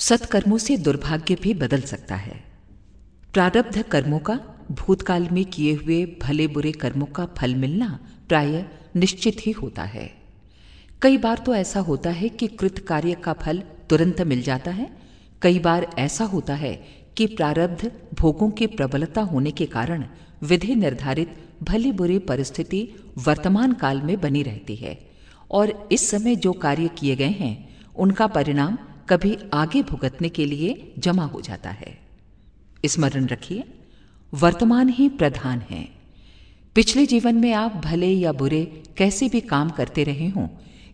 सत्कर्मों से दुर्भाग्य भी बदल सकता है। प्रारब्ध कर्मों का, भूतकाल में किए हुए भले बुरे कर्मों का फल मिलना प्राय निश्चित ही होता है। कई बार तो ऐसा होता है कि कृत कार्य का फल तुरंत मिल जाता है। कई बार ऐसा होता है कि प्रारब्ध भोगों की प्रबलता होने के कारण विधि निर्धारित भली बुरी परिस्थिति वर्तमान काल में बनी रहती है। और इस समय जो कार्य किए गए हैं, उनका परिणाम कभी आगे भुगतने के लिए जमा हो जाता है। स्मरण रखिए, वर्तमान ही प्रधान है। पिछले जीवन में आप भले या बुरे कैसे भी काम करते रहे हों,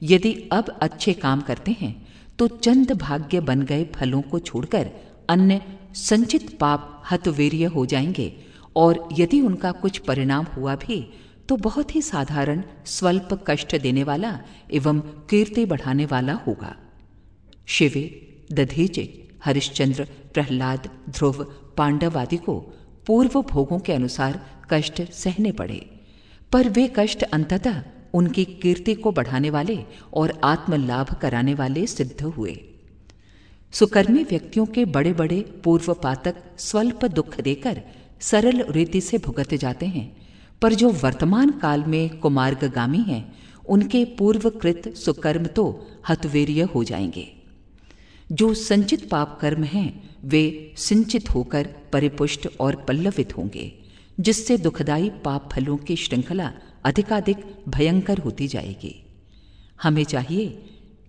यदि अब अच्छे काम करते हैं तो चंद भाग्य बन गए फलों को छोड़कर अन्य संचित पाप हतवीर्य हो जाएँगे और यदि उनका कुछ परिणाम हुआ भी तो बहुत ही साधारण, स्वल्प कष्ट देने वाला एवं कीर्ति बढ़ाने वाला होगा। शिवे दधीचे हरिश्चंद्र, प्रहलाद, ध्रुव पांडव आदि को पूर्व भोगों के अनुसार कष्ट सहने पड़े। पर वे कष्ट अंततः उनकी कीर्ति को बढ़ाने वाले और आत्मलाभ कराने वाले सिद्ध हुए। सुकर्मी व्यक्तियों के बड़े बड़े पूर्व पातक स्वल्प दुख देकर सरल रीति से भुगत जाते हैं। पर जो वर्तमान काल में कुमार्गामी हैं, उनके पूर्वकृत सुकर्म तो हतवीर्य हो जाएँगे। जो संचित पाप कर्म हैं, वे सिंचित होकर परिपुष्ट और पल्लवित होंगे, जिससे दुखदायी पाप फलों की श्रृंखला अधिकाधिक भयंकर होती जाएगी। हमें चाहिए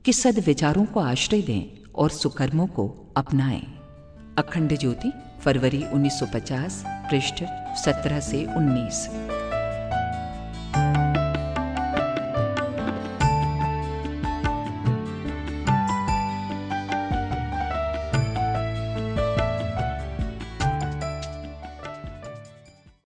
कि सदविचारों को आश्रय दें और सुकर्मों को अपनाएँ। अखंड ज्योति फरवरी 1950 पृष्ठ 17 से 19